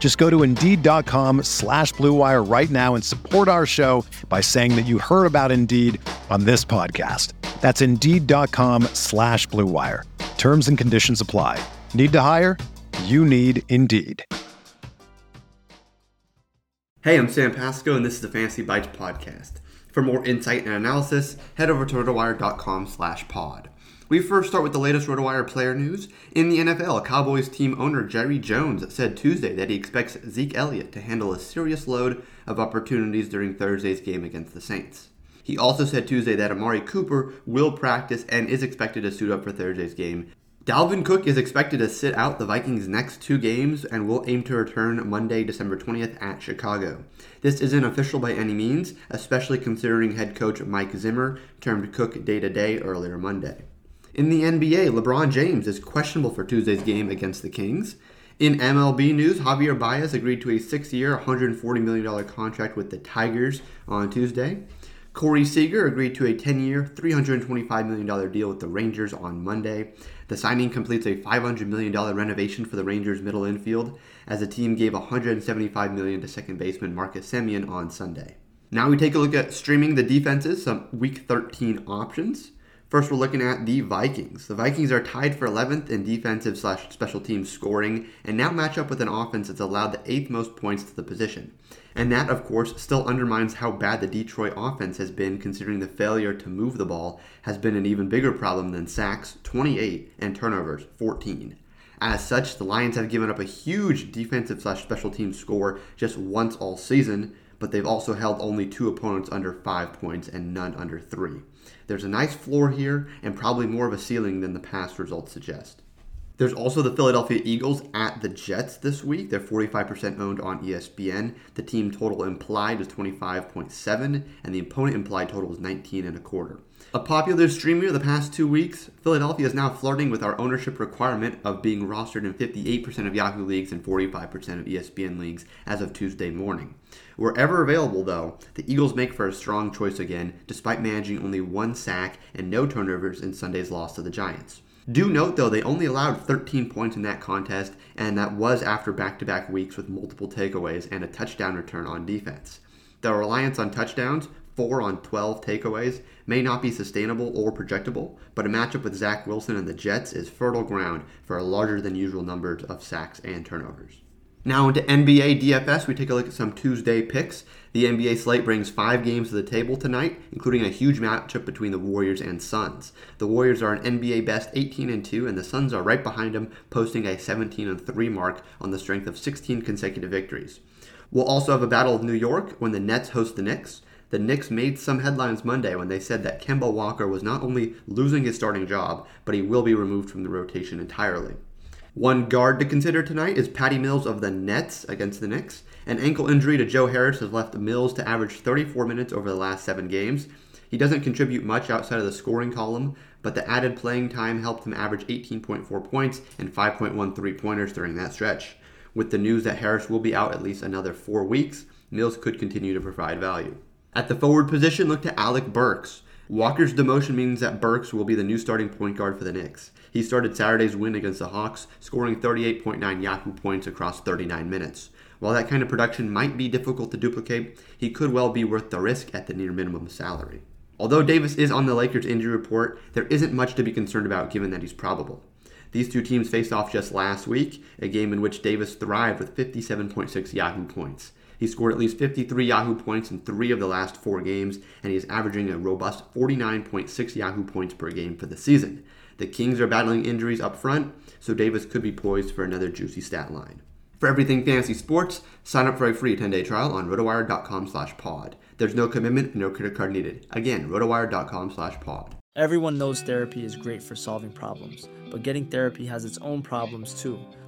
Just go to Indeed.com slash BlueWire right now and support our show by saying that you heard about Indeed on this podcast. That's Indeed.com slash BlueWire. Terms and conditions apply. Need to hire? You need Indeed. Hey, I'm Sam Pasco, and this is the Fantasy Bites podcast. For more insight and analysis, head over to rotowire.com slash pod. We first start with the latest RotoWire player news. In the NFL, Cowboys team owner Jerry Jones said Tuesday that he expects Zeke Elliott to handle a serious load of opportunities during Thursday's game against the Saints. He also said Tuesday that Amari Cooper will practice and is expected to suit up for Thursday's game. Dalvin Cook is expected to sit out the Vikings' next two games and will aim to return Monday, December 20th at Chicago. This isn't official by any means, especially considering head coach Mike Zimmer termed Cook day to day earlier Monday. In the NBA, LeBron James is questionable for Tuesday's game against the Kings. In MLB news, Javier Baez agreed to a six year, $140 million contract with the Tigers on Tuesday. Corey Seager agreed to a 10 year, $325 million deal with the Rangers on Monday. The signing completes a $500 million renovation for the Rangers' middle infield, as the team gave $175 million to second baseman Marcus Semien on Sunday. Now we take a look at streaming the defenses, some Week 13 options. First, we're looking at the Vikings. The Vikings are tied for 11th in defensive slash special teams scoring, and now match up with an offense that's allowed the eighth most points to the position. And that, of course, still undermines how bad the Detroit offense has been, considering the failure to move the ball has been an even bigger problem than sacks, 28, and turnovers, 14. As such, the Lions have given up a huge defensive slash special teams score just once all season, but they've also held only two opponents under five points and none under three. There's a nice floor here and probably more of a ceiling than the past results suggest. There's also the Philadelphia Eagles at the Jets this week. They're 45% owned on ESPN. The team total implied is 25.7, and the opponent implied total is 19 and a quarter. A popular streamer the past two weeks, Philadelphia is now flirting with our ownership requirement of being rostered in 58% of Yahoo leagues and 45% of ESPN leagues as of Tuesday morning. Wherever available, though, the Eagles make for a strong choice again, despite managing only one sack and no turnovers in Sunday's loss to the Giants. Do note, though, they only allowed 13 points in that contest, and that was after back to back weeks with multiple takeaways and a touchdown return on defense. The reliance on touchdowns 4 on 12 takeaways may not be sustainable or projectable, but a matchup with Zach Wilson and the Jets is fertile ground for a larger than usual number of sacks and turnovers. Now into NBA DFS, we take a look at some Tuesday picks. The NBA slate brings five games to the table tonight, including a huge matchup between the Warriors and Suns. The Warriors are an NBA best 18 and 2, and the Suns are right behind them, posting a 17 and 3 mark on the strength of 16 consecutive victories. We'll also have a battle of New York when the Nets host the Knicks. The Knicks made some headlines Monday when they said that Kemba Walker was not only losing his starting job, but he will be removed from the rotation entirely. One guard to consider tonight is Patty Mills of the Nets against the Knicks. An ankle injury to Joe Harris has left Mills to average 34 minutes over the last seven games. He doesn't contribute much outside of the scoring column, but the added playing time helped him average 18.4 points and 5.1 three pointers during that stretch. With the news that Harris will be out at least another four weeks, Mills could continue to provide value. At the forward position, look to Alec Burks. Walker's demotion means that Burks will be the new starting point guard for the Knicks. He started Saturday's win against the Hawks, scoring 38.9 Yahoo points across 39 minutes. While that kind of production might be difficult to duplicate, he could well be worth the risk at the near minimum salary. Although Davis is on the Lakers injury report, there isn't much to be concerned about given that he's probable. These two teams faced off just last week, a game in which Davis thrived with 57.6 Yahoo points. He scored at least 53 Yahoo points in three of the last four games, and he is averaging a robust 49.6 Yahoo points per game for the season. The Kings are battling injuries up front, so Davis could be poised for another juicy stat line. For everything fantasy sports, sign up for a free 10-day trial on rotowire.com slash pod. There's no commitment and no credit card needed. Again, rotowire.com slash pod. Everyone knows therapy is great for solving problems, but getting therapy has its own problems too,